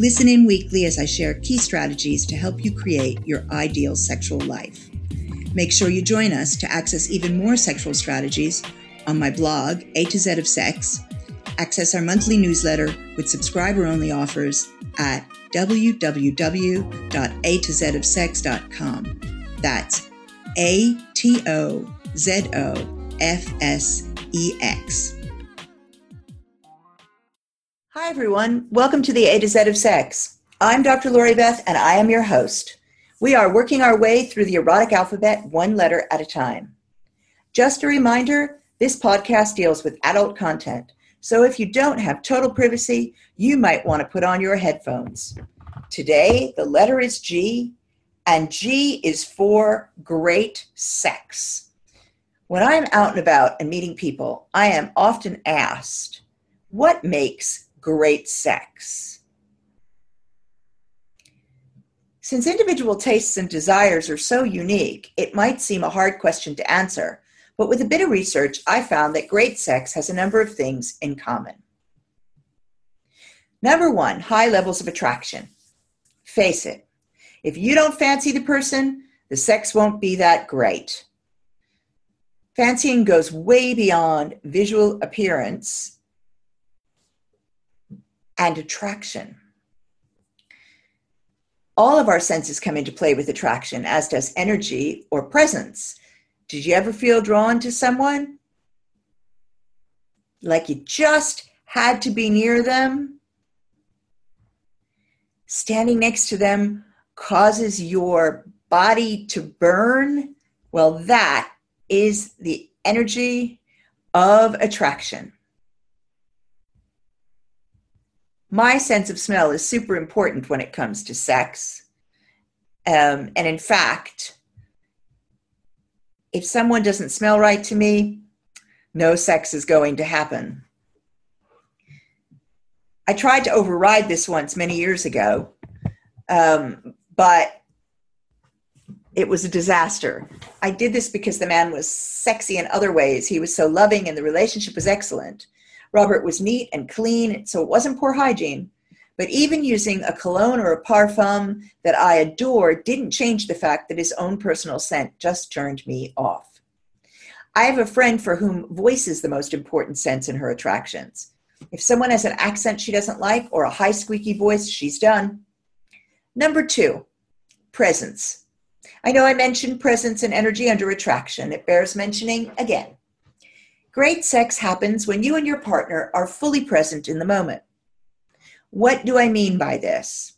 Listen in weekly as I share key strategies to help you create your ideal sexual life. Make sure you join us to access even more sexual strategies on my blog, A to Z of Sex, access our monthly newsletter with subscriber only offers at www.atozofsex.com. That's A T O Z O F S E X. Hi, everyone. Welcome to the A to Z of Sex. I'm Dr. Lori Beth, and I am your host. We are working our way through the erotic alphabet one letter at a time. Just a reminder this podcast deals with adult content, so if you don't have total privacy, you might want to put on your headphones. Today, the letter is G, and G is for great sex. When I'm out and about and meeting people, I am often asked, What makes great sex? Since individual tastes and desires are so unique, it might seem a hard question to answer, but with a bit of research, I found that great sex has a number of things in common. Number one, high levels of attraction. Face it, if you don't fancy the person, the sex won't be that great. Fancying goes way beyond visual appearance and attraction. All of our senses come into play with attraction, as does energy or presence. Did you ever feel drawn to someone? Like you just had to be near them? Standing next to them causes your body to burn? Well, that is the energy of attraction. My sense of smell is super important when it comes to sex. Um, and in fact, if someone doesn't smell right to me, no sex is going to happen. I tried to override this once many years ago, um, but it was a disaster. I did this because the man was sexy in other ways. He was so loving and the relationship was excellent. Robert was neat and clean, so it wasn't poor hygiene. But even using a cologne or a parfum that I adore didn't change the fact that his own personal scent just turned me off. I have a friend for whom voice is the most important sense in her attractions. If someone has an accent she doesn't like or a high squeaky voice, she's done. Number two, presence. I know I mentioned presence and energy under attraction. It bears mentioning again. Great sex happens when you and your partner are fully present in the moment. What do I mean by this?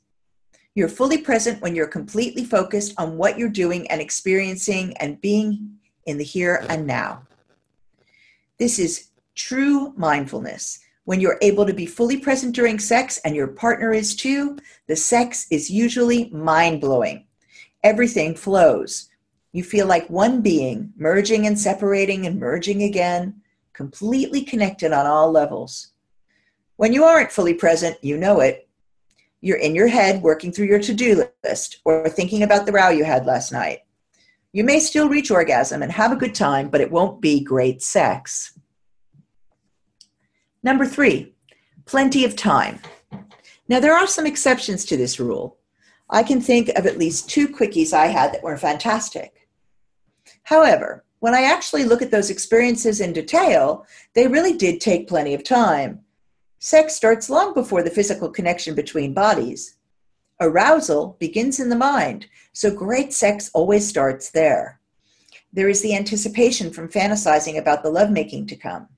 You're fully present when you're completely focused on what you're doing and experiencing and being in the here and now. This is true mindfulness. When you're able to be fully present during sex and your partner is too, the sex is usually mind blowing. Everything flows. You feel like one being, merging and separating and merging again completely connected on all levels. When you aren't fully present, you know it. You're in your head working through your to do list or thinking about the row you had last night. You may still reach orgasm and have a good time, but it won't be great sex. Number three, plenty of time. Now, there are some exceptions to this rule. I can think of at least two quickies I had that were fantastic. However, when I actually look at those experiences in detail, they really did take plenty of time. Sex starts long before the physical connection between bodies. Arousal begins in the mind, so great sex always starts there. There is the anticipation from fantasizing about the lovemaking to come.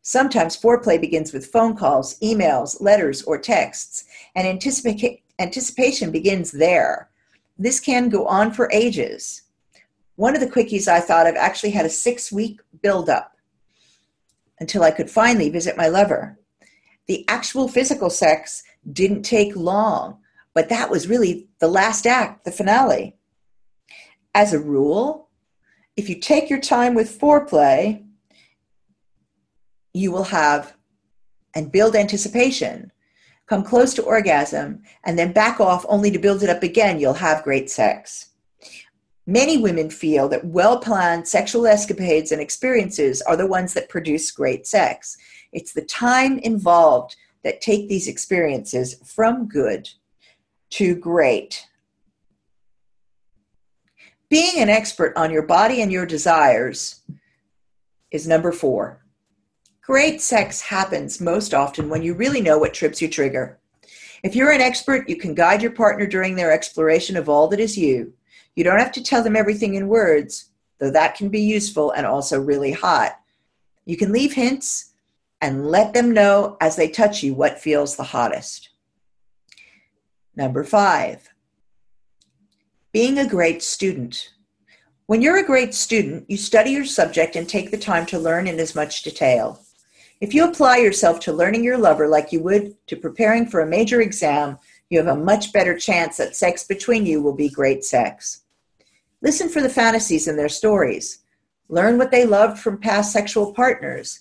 Sometimes foreplay begins with phone calls, emails, letters, or texts, and anticipa- anticipation begins there. This can go on for ages. One of the quickies I thought of actually had a six week build-up until I could finally visit my lover. The actual physical sex didn't take long, but that was really the last act, the finale. As a rule, if you take your time with foreplay, you will have and build anticipation, come close to orgasm, and then back off only to build it up again, you'll have great sex. Many women feel that well planned sexual escapades and experiences are the ones that produce great sex. It's the time involved that take these experiences from good to great. Being an expert on your body and your desires is number four. Great sex happens most often when you really know what trips you trigger. If you're an expert, you can guide your partner during their exploration of all that is you. You don't have to tell them everything in words, though that can be useful and also really hot. You can leave hints and let them know as they touch you what feels the hottest. Number five, being a great student. When you're a great student, you study your subject and take the time to learn in as much detail. If you apply yourself to learning your lover like you would to preparing for a major exam, you have a much better chance that sex between you will be great sex. Listen for the fantasies in their stories. Learn what they loved from past sexual partners.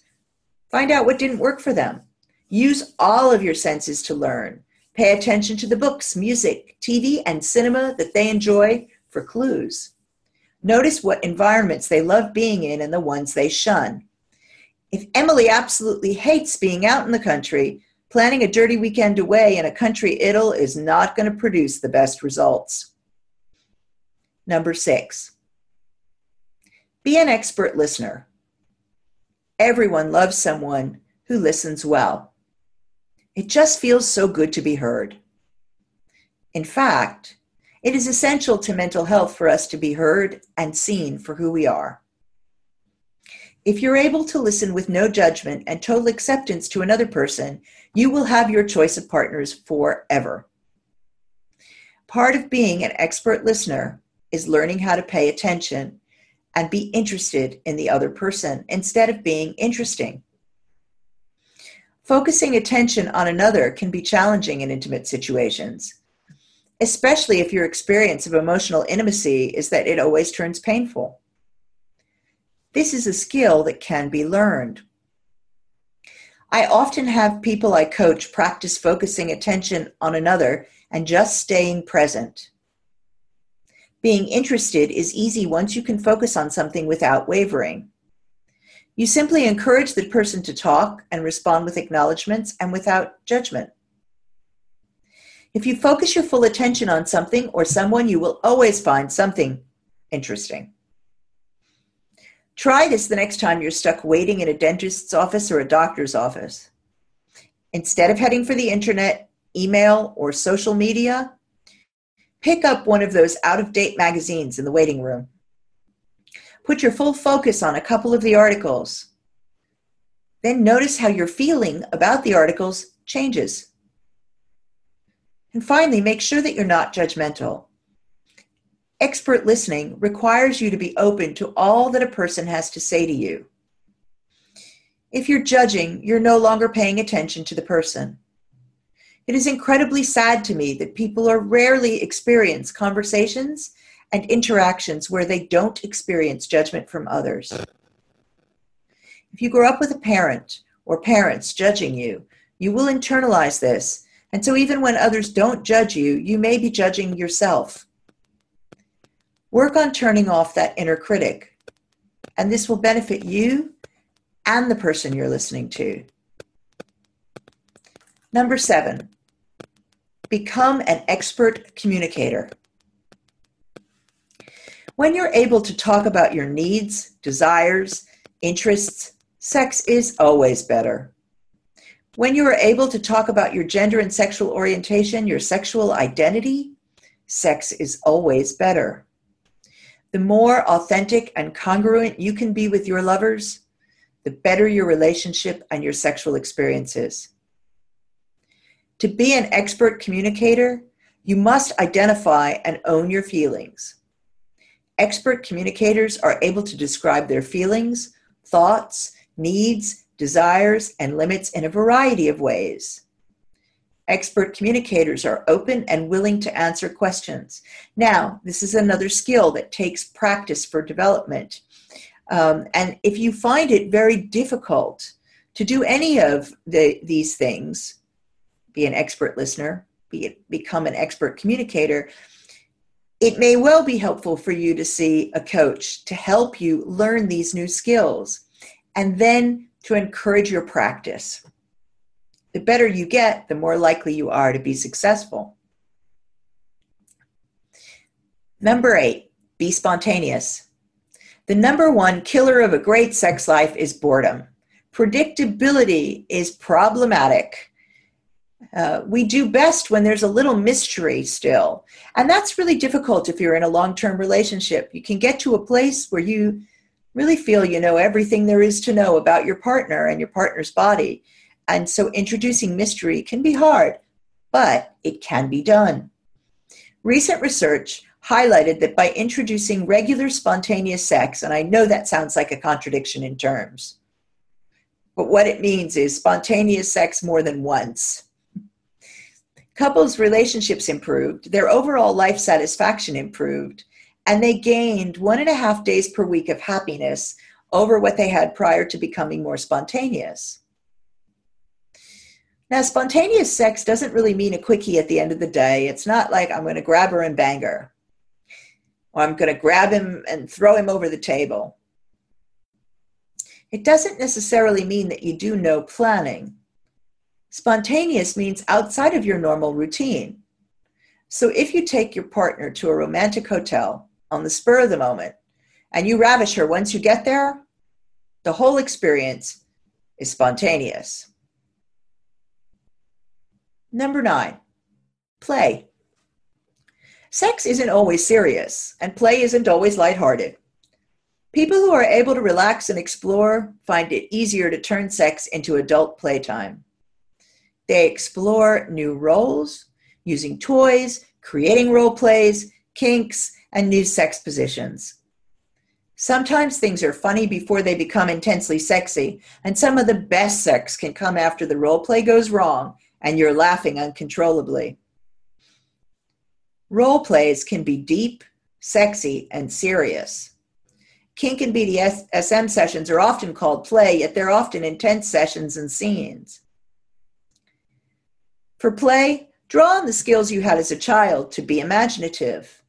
Find out what didn't work for them. Use all of your senses to learn. Pay attention to the books, music, TV, and cinema that they enjoy for clues. Notice what environments they love being in and the ones they shun. If Emily absolutely hates being out in the country, planning a dirty weekend away in a country idyll is not going to produce the best results. Number six, be an expert listener. Everyone loves someone who listens well. It just feels so good to be heard. In fact, it is essential to mental health for us to be heard and seen for who we are. If you're able to listen with no judgment and total acceptance to another person, you will have your choice of partners forever. Part of being an expert listener is learning how to pay attention and be interested in the other person instead of being interesting. Focusing attention on another can be challenging in intimate situations, especially if your experience of emotional intimacy is that it always turns painful. This is a skill that can be learned. I often have people I coach practice focusing attention on another and just staying present. Being interested is easy once you can focus on something without wavering. You simply encourage the person to talk and respond with acknowledgments and without judgment. If you focus your full attention on something or someone, you will always find something interesting. Try this the next time you're stuck waiting in a dentist's office or a doctor's office. Instead of heading for the internet, email, or social media, pick up one of those out of date magazines in the waiting room. Put your full focus on a couple of the articles. Then notice how your feeling about the articles changes. And finally, make sure that you're not judgmental. Expert listening requires you to be open to all that a person has to say to you. If you're judging, you're no longer paying attention to the person. It is incredibly sad to me that people are rarely experience conversations and interactions where they don't experience judgment from others. If you grow up with a parent or parents judging you, you will internalize this. And so, even when others don't judge you, you may be judging yourself. Work on turning off that inner critic, and this will benefit you and the person you're listening to. Number seven, become an expert communicator. When you're able to talk about your needs, desires, interests, sex is always better. When you are able to talk about your gender and sexual orientation, your sexual identity, sex is always better. The more authentic and congruent you can be with your lovers, the better your relationship and your sexual experiences. To be an expert communicator, you must identify and own your feelings. Expert communicators are able to describe their feelings, thoughts, needs, desires, and limits in a variety of ways. Expert communicators are open and willing to answer questions. Now, this is another skill that takes practice for development. Um, and if you find it very difficult to do any of the, these things, be an expert listener, be, become an expert communicator, it may well be helpful for you to see a coach to help you learn these new skills and then to encourage your practice. The better you get, the more likely you are to be successful. Number eight, be spontaneous. The number one killer of a great sex life is boredom. Predictability is problematic. Uh, we do best when there's a little mystery still. And that's really difficult if you're in a long term relationship. You can get to a place where you really feel you know everything there is to know about your partner and your partner's body. And so introducing mystery can be hard, but it can be done. Recent research highlighted that by introducing regular spontaneous sex, and I know that sounds like a contradiction in terms, but what it means is spontaneous sex more than once. Couples' relationships improved, their overall life satisfaction improved, and they gained one and a half days per week of happiness over what they had prior to becoming more spontaneous. Now, spontaneous sex doesn't really mean a quickie at the end of the day. It's not like I'm going to grab her and bang her, or I'm going to grab him and throw him over the table. It doesn't necessarily mean that you do no planning. Spontaneous means outside of your normal routine. So if you take your partner to a romantic hotel on the spur of the moment and you ravish her once you get there, the whole experience is spontaneous. Number nine, play. Sex isn't always serious, and play isn't always lighthearted. People who are able to relax and explore find it easier to turn sex into adult playtime. They explore new roles, using toys, creating role plays, kinks, and new sex positions. Sometimes things are funny before they become intensely sexy, and some of the best sex can come after the role play goes wrong and you're laughing uncontrollably. Role plays can be deep, sexy, and serious. Kink and BDSM sessions are often called play, yet they're often intense sessions and scenes. For play, draw on the skills you had as a child to be imaginative.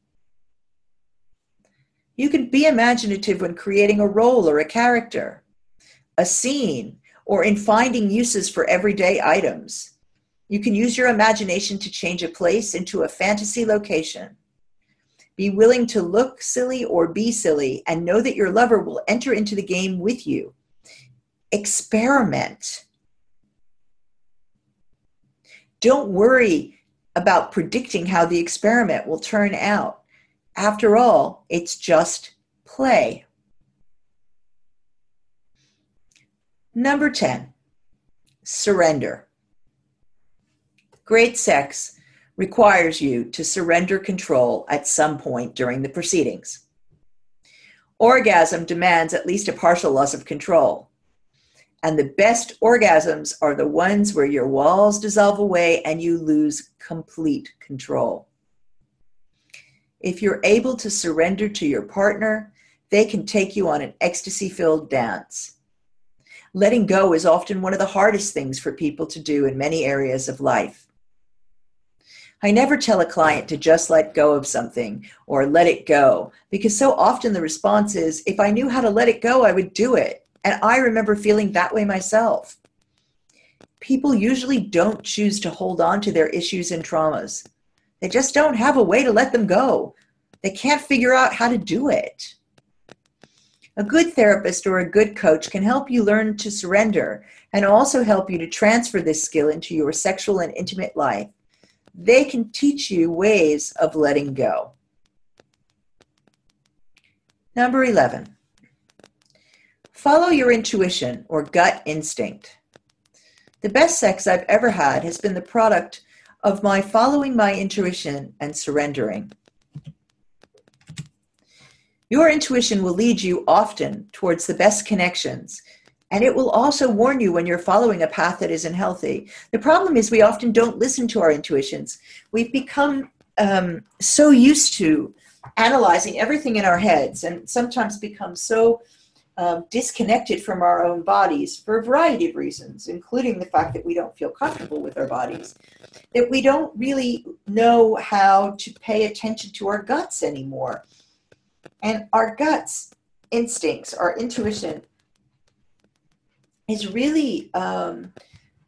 You can be imaginative when creating a role or a character, a scene, or in finding uses for everyday items. You can use your imagination to change a place into a fantasy location. Be willing to look silly or be silly and know that your lover will enter into the game with you. Experiment. Don't worry about predicting how the experiment will turn out. After all, it's just play. Number 10, surrender. Great sex requires you to surrender control at some point during the proceedings. Orgasm demands at least a partial loss of control. And the best orgasms are the ones where your walls dissolve away and you lose complete control. If you're able to surrender to your partner, they can take you on an ecstasy filled dance. Letting go is often one of the hardest things for people to do in many areas of life. I never tell a client to just let go of something or let it go because so often the response is if I knew how to let it go, I would do it. And I remember feeling that way myself. People usually don't choose to hold on to their issues and traumas. They just don't have a way to let them go. They can't figure out how to do it. A good therapist or a good coach can help you learn to surrender and also help you to transfer this skill into your sexual and intimate life they can teach you ways of letting go. Number 11, follow your intuition or gut instinct. The best sex I've ever had has been the product of my following my intuition and surrendering. Your intuition will lead you often towards the best connections And it will also warn you when you're following a path that isn't healthy. The problem is we often don't listen to our intuitions. We've become um, so used to analyzing everything in our heads and sometimes become so um, disconnected from our own bodies for a variety of reasons, including the fact that we don't feel comfortable with our bodies, that we don't really know how to pay attention to our guts anymore. And our guts, instincts, our intuition is really um,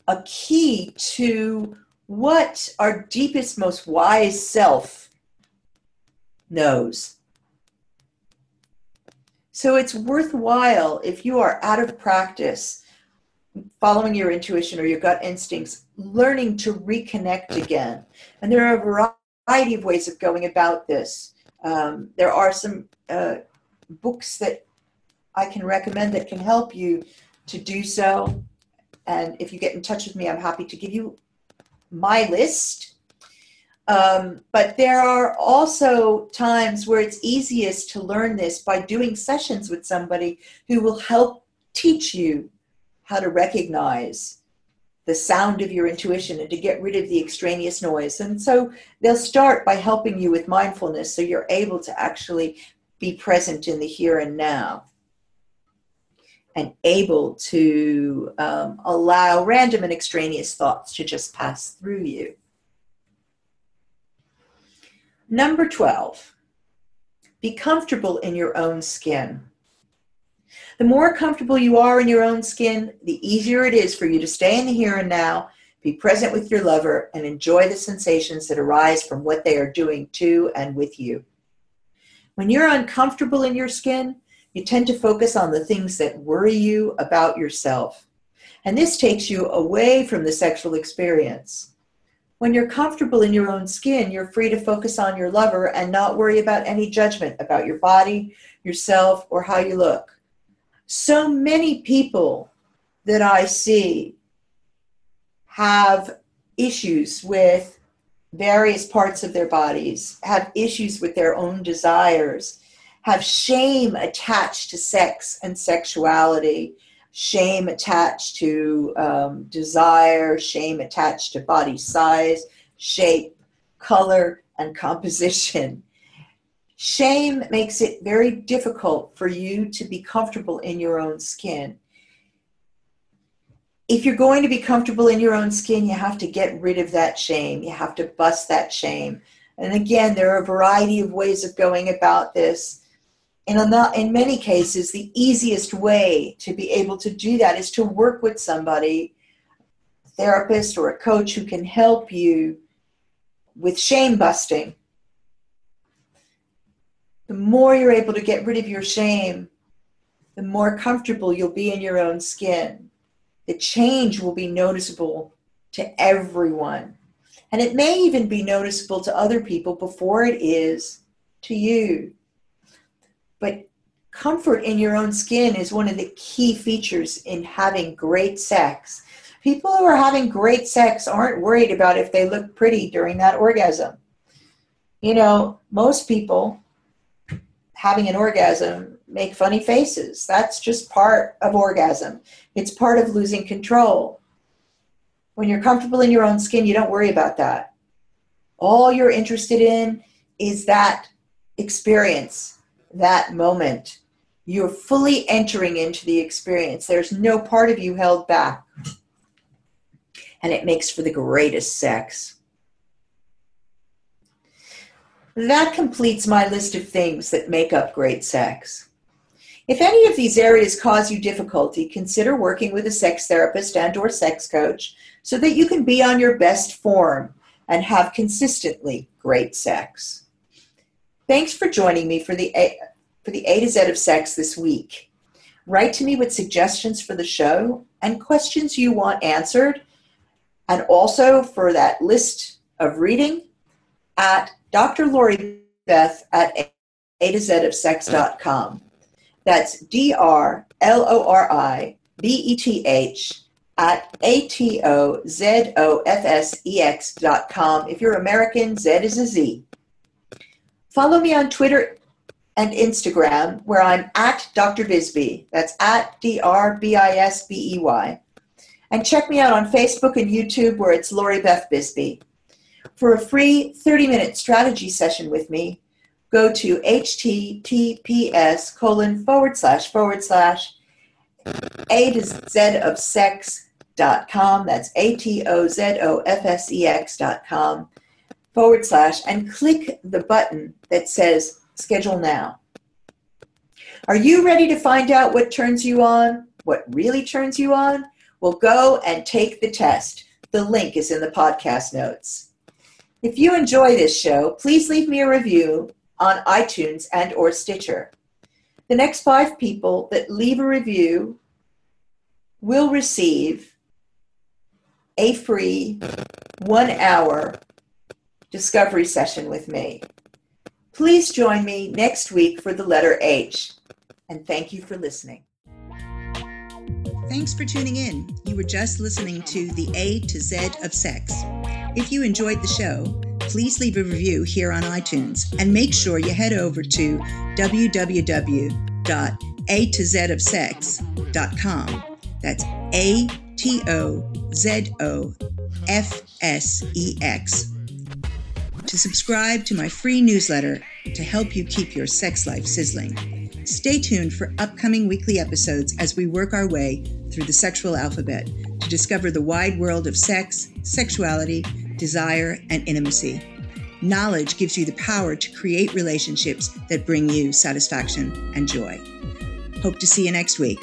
a key to what our deepest, most wise self knows. So it's worthwhile if you are out of practice, following your intuition or your gut instincts, learning to reconnect again. And there are a variety of ways of going about this. Um, there are some uh, books that I can recommend that can help you to do so. And if you get in touch with me, I'm happy to give you my list. Um, but there are also times where it's easiest to learn this by doing sessions with somebody who will help teach you how to recognize the sound of your intuition and to get rid of the extraneous noise. And so they'll start by helping you with mindfulness so you're able to actually be present in the here and now and able to um, allow random and extraneous thoughts to just pass through you. Number 12, be comfortable in your own skin. The more comfortable you are in your own skin, the easier it is for you to stay in the here and now, be present with your lover, and enjoy the sensations that arise from what they are doing to and with you. When you're uncomfortable in your skin, you tend to focus on the things that worry you about yourself. And this takes you away from the sexual experience. When you're comfortable in your own skin, you're free to focus on your lover and not worry about any judgment about your body, yourself, or how you look. So many people that I see have issues with various parts of their bodies, have issues with their own desires, have shame attached to sex and sexuality, shame attached to um, desire, shame attached to body size, shape, color, and composition. Shame makes it very difficult for you to be comfortable in your own skin. If you're going to be comfortable in your own skin, you have to get rid of that shame. You have to bust that shame. And again, there are a variety of ways of going about this in, a, in many cases, the easiest way to be able to do that is to work with somebody, a therapist or a coach who can help you with shame busting. The more you're able to get rid of your shame, the more comfortable you'll be in your own skin. The change will be noticeable to everyone. And it may even be noticeable to other people before it is to you. But comfort in your own skin is one of the key features in having great sex. People who are having great sex aren't worried about if they look pretty during that orgasm. You know, most people having an orgasm make funny faces. That's just part of orgasm. It's part of losing control. When you're comfortable in your own skin, you don't worry about that. All you're interested in is that experience that moment. You're fully entering into the experience. There's no part of you held back. And it makes for the greatest sex. That completes my list of things that make up great sex. If any of these areas cause you difficulty, consider working with a sex therapist and or sex coach so that you can be on your best form and have consistently great sex. Thanks for joining me for the A, for the A to Z of sex this week. Write to me with suggestions for the show and questions you want answered, and also for that list of reading at Dr. Lori Beth at A to Z of sex.com. That's D R L O R I B E T H at A T O Z O F S E X dot com. If you're American, Z is a Z. Follow me on Twitter and Instagram, where I'm at Dr. Bisbey. That's at D R B I S B E Y. And check me out on Facebook and YouTube, where it's Lori Beth Bisbey. For a free 30 minute strategy session with me, go to https colon forward slash forward slash a to z of sex dot com. That's A T O Z O F S E X dot com forward slash and click the button that says schedule now. Are you ready to find out what turns you on? What really turns you on? Well, go and take the test. The link is in the podcast notes. If you enjoy this show, please leave me a review on iTunes and or Stitcher. The next five people that leave a review will receive a free one hour discovery session with me. Please join me next week for the letter H. And thank you for listening. Thanks for tuning in. You were just listening to the A to Z of Sex. If you enjoyed the show, please leave a review here on iTunes and make sure you head over to www.a to z of www.atozofsex.com. That's A T O Z O F S E X to subscribe to my free newsletter to help you keep your sex life sizzling. Stay tuned for upcoming weekly episodes as we work our way through the sexual alphabet to discover the wide world of sex, sexuality, desire, and intimacy. Knowledge gives you the power to create relationships that bring you satisfaction and joy. Hope to see you next week.